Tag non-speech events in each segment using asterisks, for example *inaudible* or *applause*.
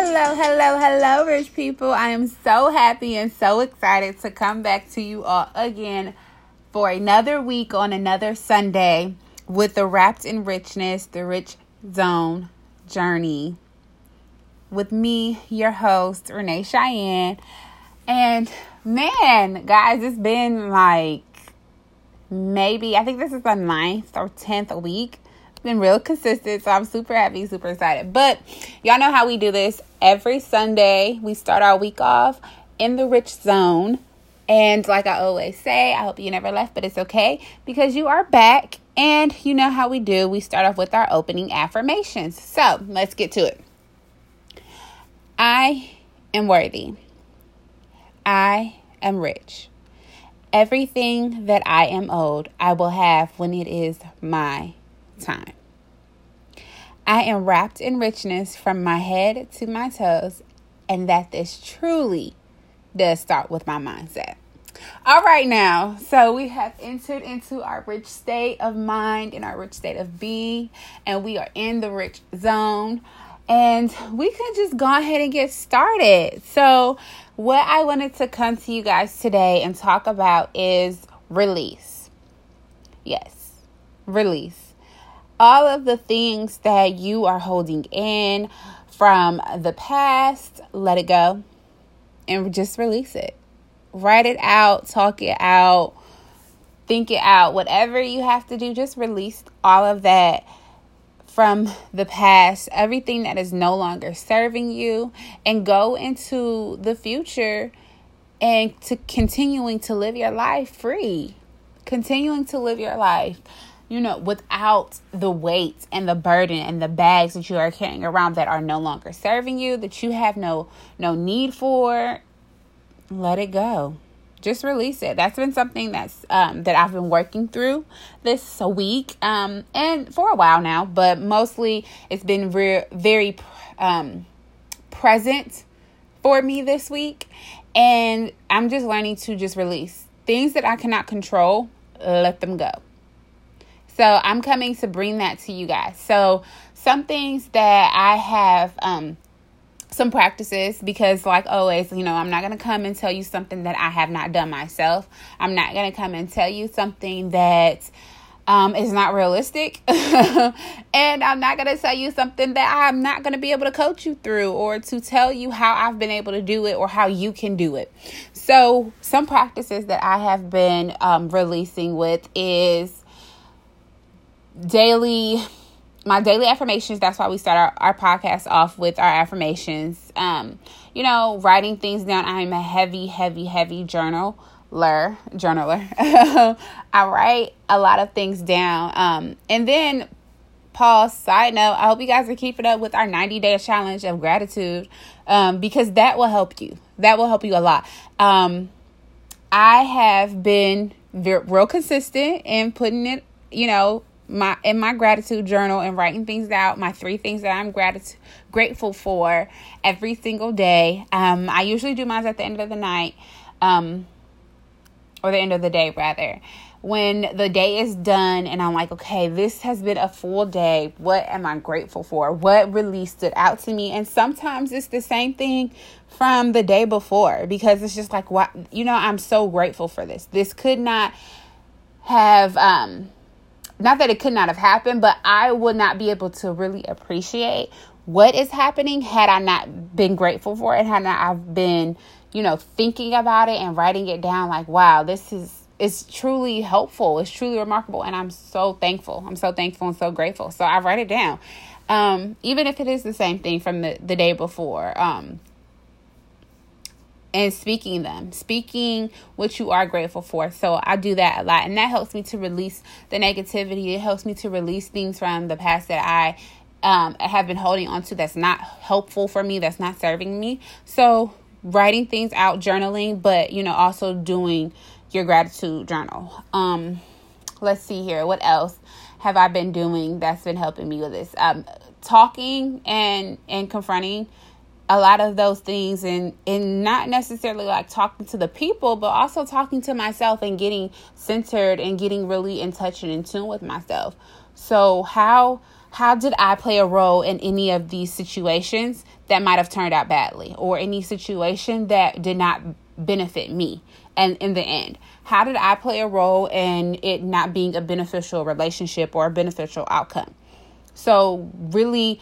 Hello, hello, hello, rich people. I am so happy and so excited to come back to you all again for another week on another Sunday with the Wrapped in Richness, the Rich Zone journey. With me, your host, Renee Cheyenne. And man, guys, it's been like maybe, I think this is the ninth or tenth week been real consistent, so I'm super happy, super excited. But y'all know how we do this every Sunday. We start our week off in the rich zone. And like I always say, I hope you never left, but it's okay because you are back. And you know how we do. We start off with our opening affirmations. So let's get to it. I am worthy. I am rich. Everything that I am owed, I will have when it is my time. I am wrapped in richness from my head to my toes, and that this truly does start with my mindset. All right, now, so we have entered into our rich state of mind and our rich state of being, and we are in the rich zone. And we can just go ahead and get started. So, what I wanted to come to you guys today and talk about is release. Yes, release all of the things that you are holding in from the past, let it go and just release it. Write it out, talk it out, think it out. Whatever you have to do, just release all of that from the past, everything that is no longer serving you, and go into the future and to continuing to live your life free. Continuing to live your life you know, without the weight and the burden and the bags that you are carrying around that are no longer serving you, that you have no no need for, let it go. Just release it. That's been something that's um, that I've been working through this week um, and for a while now, but mostly it's been re- very um, present for me this week, and I'm just learning to just release things that I cannot control. Let them go so I'm coming to bring that to you guys. So some things that I have um some practices because like always you know i'm not going to come and tell you something that i have not done myself. I'm not going to come and tell you something that um, is not realistic. *laughs* And i'm not going to tell you something that i'm not going to be able to coach you through or to tell you how i've been able to do it or how you can do it. So some practices that i have been um, releasing with is daily my daily affirmations that's why we start our, our podcast off with our affirmations. Um you know writing things down. I'm a heavy heavy heavy journaler journaler. *laughs* I write a lot of things down. Um and then pause side note i hope you guys are keeping up with our 90 day challenge of gratitude um because that will help you. That will help you a lot. Um i have been real consistent in putting it you know my in my gratitude journal and writing things out my three things that i'm gratitude grateful for every single day. Um i usually do mine at the end of the night um or the end of the day rather. When the day is done and i'm like okay this has been a full day what am i grateful for? What really stood out to me? And sometimes it's the same thing from the day before because it's just like what you know i'm so grateful for this. This could not have um not that it could not have happened, but I would not be able to really appreciate what is happening had I not been grateful for it, had not I've been, you know, thinking about it and writing it down like, wow, this is it's truly helpful. It's truly remarkable. And I'm so thankful. I'm so thankful and so grateful. So I write it down. Um, even if it is the same thing from the, the day before. Um, and speaking them, speaking what you are grateful for. So I do that a lot, and that helps me to release the negativity. It helps me to release things from the past that I um, have been holding on to that's not helpful for me, that's not serving me. So writing things out, journaling, but you know, also doing your gratitude journal. Um, let's see here, what else have I been doing that's been helping me with this? Um, talking and and confronting a lot of those things and and not necessarily like talking to the people but also talking to myself and getting centered and getting really in touch and in tune with myself. So how how did I play a role in any of these situations that might have turned out badly or any situation that did not benefit me and in the end? How did i play a role in it not being a beneficial relationship or a beneficial outcome? So really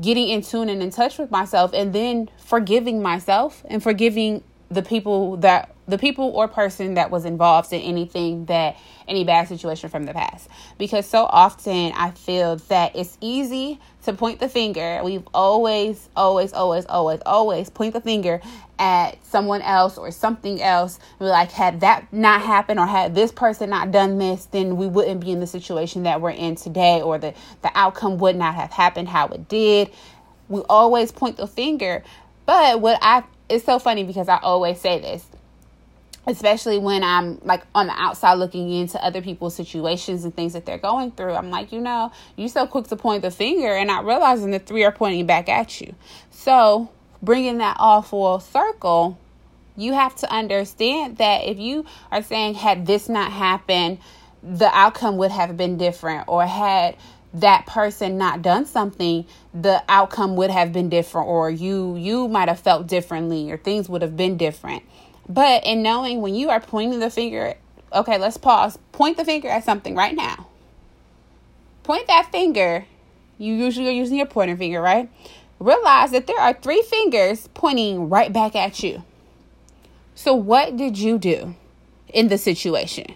getting in tune and in touch with myself and then forgiving myself and forgiving the people that the people or person that was involved in anything that any bad situation from the past. Because so often i feel that it's easy to point the finger. We've always always always always always point the finger at someone else or something else. We're like had that not happened or had this person not done this then we wouldn't be in the situation that we're in today or the the outcome would not have happened how it did. We always point the finger. But what i it's so funny because I always say this, especially when I'm like on the outside looking into other people's situations and things that they're going through. I'm like, you know, you're so quick to point the finger and not realizing the three are pointing back at you. So, bringing that all full circle, you have to understand that if you are saying, had this not happened, the outcome would have been different, or had that person not done something the outcome would have been different or you you might have felt differently or things would have been different but in knowing when you are pointing the finger okay let's pause. Point the finger at something right now. Point that finger. You usually are using your pointer finger right? Realize that there are three fingers pointing right back at you. So what did you do in the situation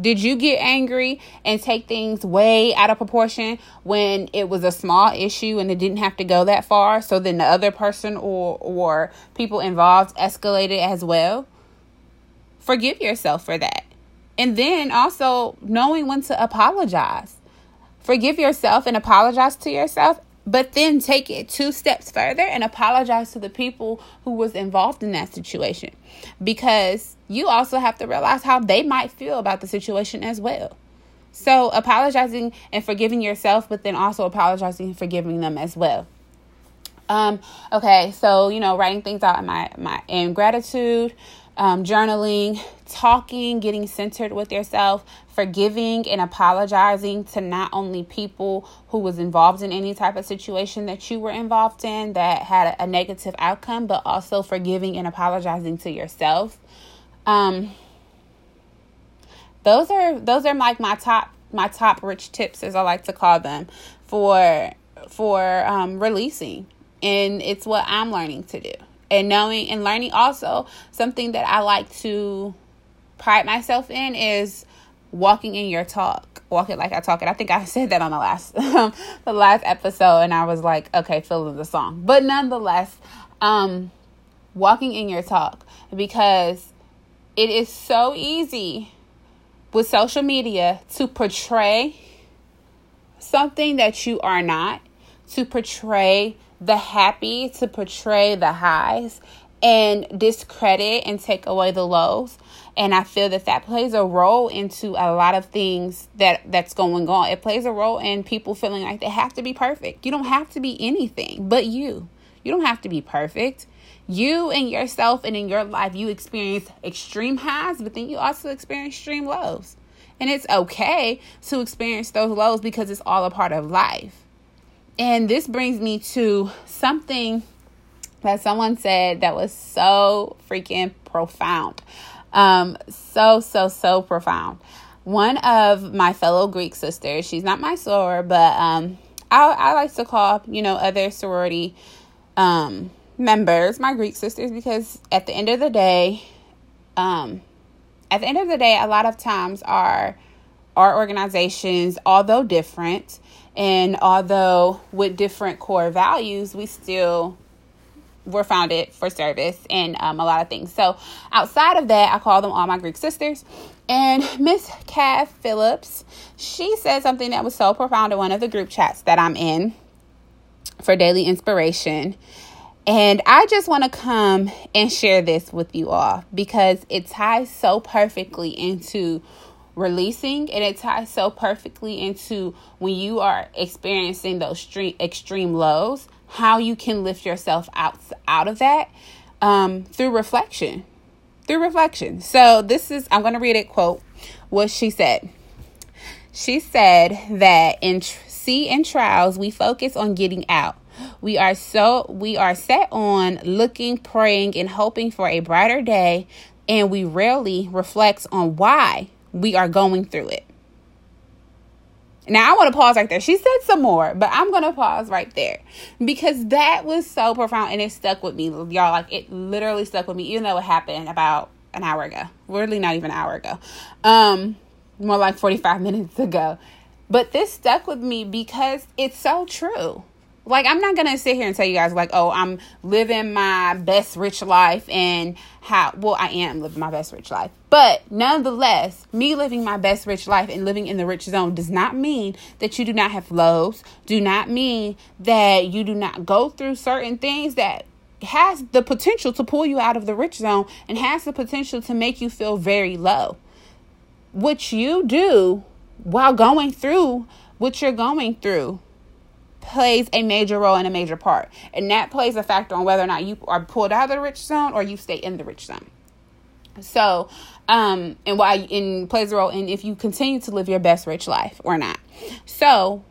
did you get angry and take things way out of proportion when it was a small issue and it didn't have to go that far? So then the other person or or people involved escalated as well? Forgive yourself for that. And then also knowing when to apologize. Forgive yourself and apologize to yourself but then take it two steps further and apologize to the people who was involved in that situation. Because you also have to realize how they might feel about the situation as well. So apologizing and forgiving yourself but then also apologizing and forgiving them as well. Um okay so you know writing things out in my my in gratitude um, journaling, talking, getting centered with yourself, forgiving and apologizing to not only people who was involved in any type of situation that you were involved in that had a negative outcome, but also forgiving and apologizing to yourself. Um, those are those are like my top my top rich tips, as I like to call them, for for um, releasing, and it's what I'm learning to do and knowing and learning also something that I like to pride myself in is walking in your talk. Walking like I talk it I think I *laughs* said that on the last *laughs* the last episode and I was like okay feeling the song. But nonetheless um walking in your talk because it is so easy with social media to portray something that you are not to portray the happy to portray the highs and discredit and take away the lows. And i feel that that plays a role into a lot of things that that's going on. It plays a role in people feeling like they have to be perfect. You don't have to be anything but you. You don't have to be perfect. You and yourself and in your life you experience extreme highs but then you also experience extreme lows. And it's okay to experience those lows because it's all a part of life and this brings me to something that someone said that was so freaking profound. Um, so, so, so profound. One of my fellow Greek sisters, she's not my soror, but um, I, I like to call, you know, other sorority um, members my Greek sisters because at the end of the day, um, at the end of the day, a lot of times our our organizations, although different, and although with different core values, we still were founded for service and um, a lot of things. So outside of that, I call them all my Greek sisters. And Miss Cav Phillips, she said something that was so profound in one of the group chats that I'm in for daily inspiration. And I just want to come and share this with you all because it ties so perfectly into releasing and it ties so perfectly into when you are experiencing those extreme, extreme lows how you can lift yourself out out of that um, through reflection through reflection. So this is i'm going to read it quote what she said. She said that in tr- see in trials, we focus on getting out. We are so we are set on looking, praying, and hoping for a brighter day, and we rarely reflect on why we are going through it. Now I want to pause right there. She said some more, but I'm gonna pause right there because that was so profound and it stuck with me, y'all. Like it literally stuck with me, even though it happened about an hour ago. Really, not even an hour ago. Um, more like 45 *laughs* minutes ago. But this stuck with me because it's so true. Like, I'm not going to sit here and tell you guys, like, oh, I'm living my best rich life and how, well, I am living my best rich life. But nonetheless, me living my best rich life and living in the rich zone does not mean that you do not have lows, do not mean that you do not go through certain things that has the potential to pull you out of the rich zone and has the potential to make you feel very low. What you do while going through what you're going through plays a major role and a major part. And that plays a factor on whether or not you are pulled out of the rich zone or you stay in the rich zone. So, um, and why in plays a role in if you continue to live your best rich life or not. So,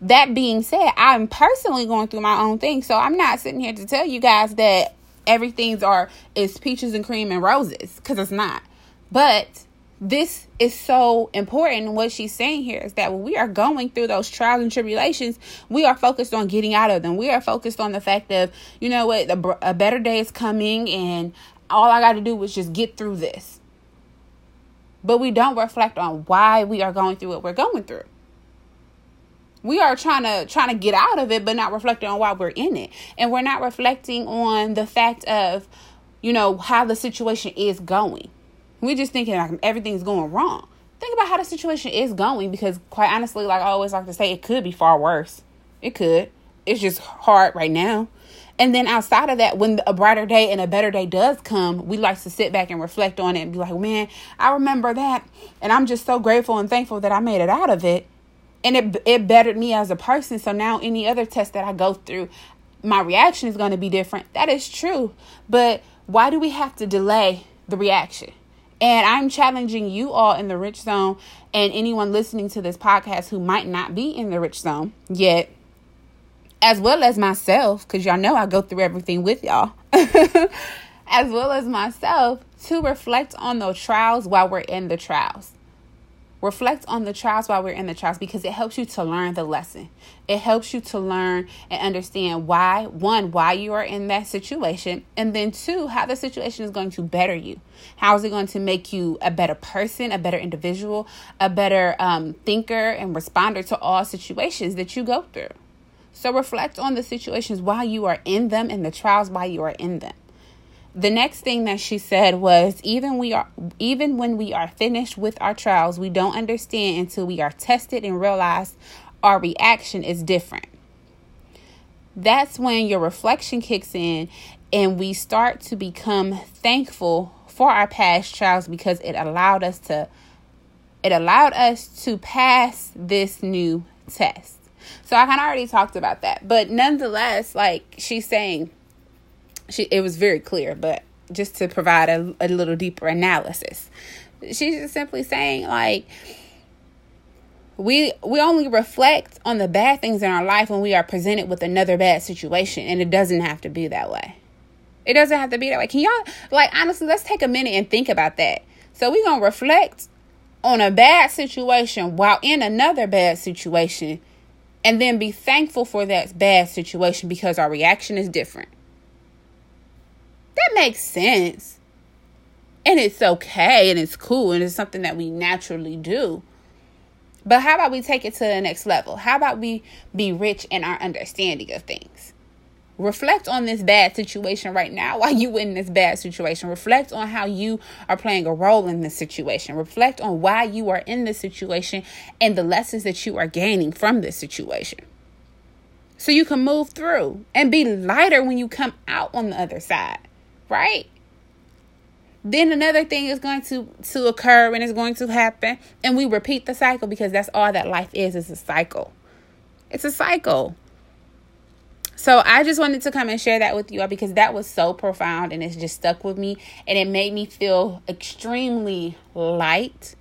that being said, I'm personally going through my own thing, so I'm not sitting here to tell you guys that everything's are is peaches and cream and roses because it's not. But this is so important. What she's saying here is that when we are going through those trials and tribulations, we are focused on getting out of them. We are focused on the fact of, you know what, a, a better day is coming and all I got to do is just get through this. But we don't reflect on why we are going through what we're going through. We are trying to trying to get out of it, but not reflecting on why we're in it. And we're not reflecting on the fact of, you know, how the situation is going we're just thinking like everything's going wrong. Think about how the situation is going because, quite honestly, like I always like to say, it could be far worse. It could. It's just hard right now. And then outside of that, when a brighter day and a better day does come, we like to sit back and reflect on it and be like, man, I remember that. And I'm just so grateful and thankful that I made it out of it. And it, it bettered me as a person. So now, any other test that I go through, my reaction is going to be different. That is true. But why do we have to delay the reaction? And I'm challenging you all in the rich zone and anyone listening to this podcast who might not be in the rich zone yet, as well as myself, because y'all know I go through everything with y'all, *laughs* as well as myself, to reflect on those trials while we're in the trials. Reflect on the trials while we're in the trials because it helps you to learn the lesson. It helps you to learn and understand why, one, why you are in that situation, and then two, how the situation is going to better you. How is it going to make you a better person, a better individual, a better um, thinker and responder to all situations that you go through? So reflect on the situations while you are in them and the trials while you are in them the next thing that she said was even we are even when we are finished with our trials we don't understand until we are tested and realize our reaction is different. That's when your reflection kicks in and we start to become thankful for our past trials because it allowed us to it allowed us to pass this new test. So i kind of already talked about that but nonetheless like she's saying she it was very clear, but just to provide a, a little deeper analysis. She's just simply saying like we we only reflect on the bad things in our life when we are presented with another bad situation and it doesn't have to be that way. It doesn't have to be that way. Can y'all like honestly let's take a minute and think about that. So we're to reflect on a bad situation while in another bad situation and then be thankful for that bad situation because our reaction is different. That makes sense. And it's okay and it's cool and it's something that we naturally do. But how about we take it to the next level? How about we be rich in our understanding of things? Reflect on this bad situation right now *laughs* while you in this bad situation. Reflect on how you are playing a role in this situation. Reflect on why you are in this situation and the lessons that you are gaining from this situation. So you can move through and be lighter when you come out on the other side right? Then another thing is going to to occur and it's going to happen and we repeat the cycle because that's all that life is is a cycle. It's a cycle. So I just wanted to come and share that with you all because that was so profound and it's just stuck with me and it made me feel extremely light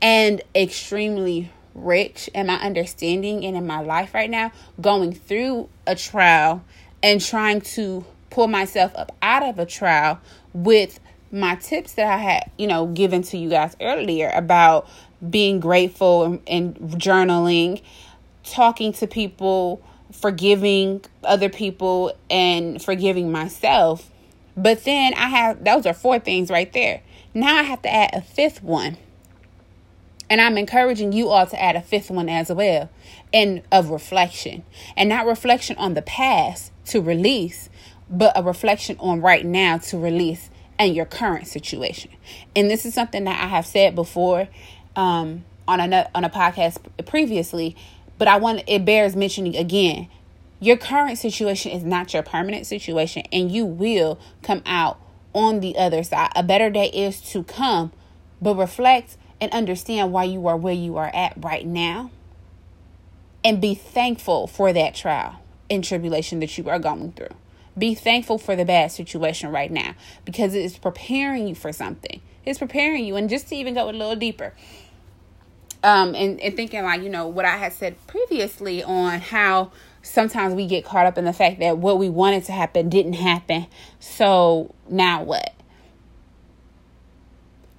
and extremely rich in my understanding and in my life right now, going through a trial and trying to pull myself up out of a trial with my tips that I had, you know, given to you guys earlier about being grateful and, and journaling, talking to people, forgiving other people, and forgiving myself. But then I have, those are four things right there. Now I have to add a fifth one. And I'm encouraging you all to add a fifth one as well, and of reflection. And not reflection on the past to release, but a reflection on right now to release and your current situation. And this is something that I have said before um, on a on a podcast previously, but I want it bears mentioning again. Your current situation is not your permanent situation, and you will come out on the other side. A better day is to come, but reflect and understand why you are where you are at right now, and be thankful for that trial and tribulation that you are going through. Be thankful for the bad situation right now because it is preparing you for something. It's preparing you. And just to even go a little deeper, um, and, and thinking like, you know, what I had said previously on how sometimes we get caught up in the fact that what we wanted to happen didn't happen. So now what?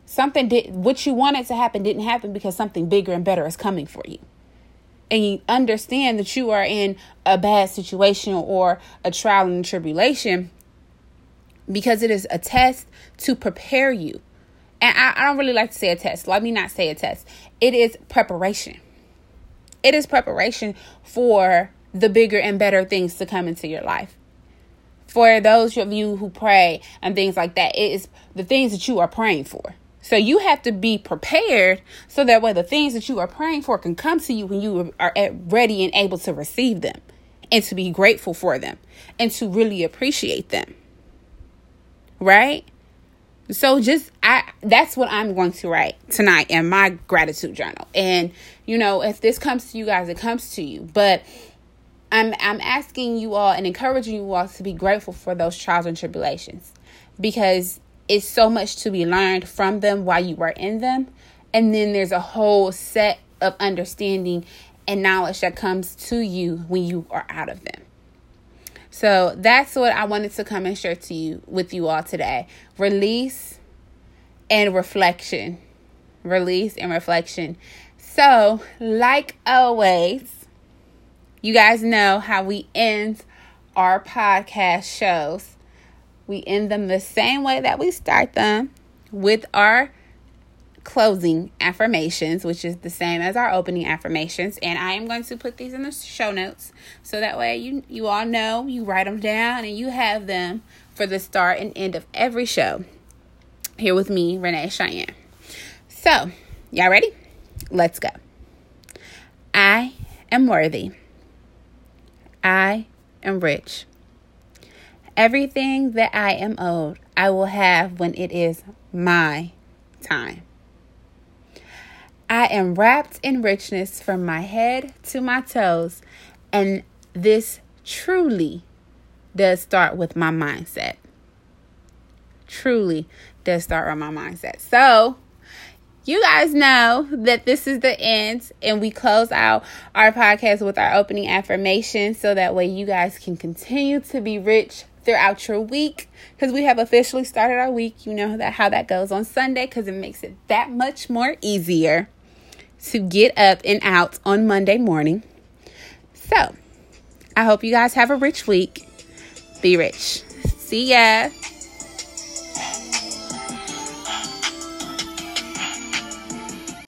Something did what you wanted to happen didn't happen because something bigger and better is coming for you and you understand that you are in a bad situation or a trial and tribulation because it is a test to prepare you. And I, I, don't really like to say a test. Let me not say a test. It is preparation. It is preparation for the bigger and better things to come into your life. For those of you who pray and things like that, it is the things that you are praying for. So you have to be prepared so that way the things that you are praying for can come to you when you are ready and able to receive them and to be grateful for them and to really appreciate them. Right? So just I that's what I'm going to write tonight in my gratitude journal. And you know, if this comes to you guys, it comes to you. But I'm I'm asking you all and encouraging you all to be grateful for those trials and tribulations because it's so much to be learned from them while you are in them. And then there's a whole set of understanding and knowledge that comes to you when you are out of them. So that's what I wanted to come and share to you with you all today. Release and reflection. Release and reflection. So, like always, you guys know how we end our podcast shows we end them the same way that we start them with our closing affirmations, which is the same as our opening affirmations. And I am going to put these in the show notes so that way you you all know, you write them down and you have them for the start and end of every show. Here with me, Renee Cheyenne. So, y'all ready? Let's go. I am worthy. I am rich. Everything that I am owed, I will have when it is my time. I am wrapped in richness from my head to my toes, and this truly does start with my mindset. Truly does start with my mindset. So, you guys know that this is the end, and we close out our podcast with our opening affirmation so that way you guys can continue to be rich throughout your week because we have officially started our week. You know that how that goes on Sunday because it makes it that much more easier to get up and out on Monday morning. So, I hope you guys have a rich week. Be rich. See ya.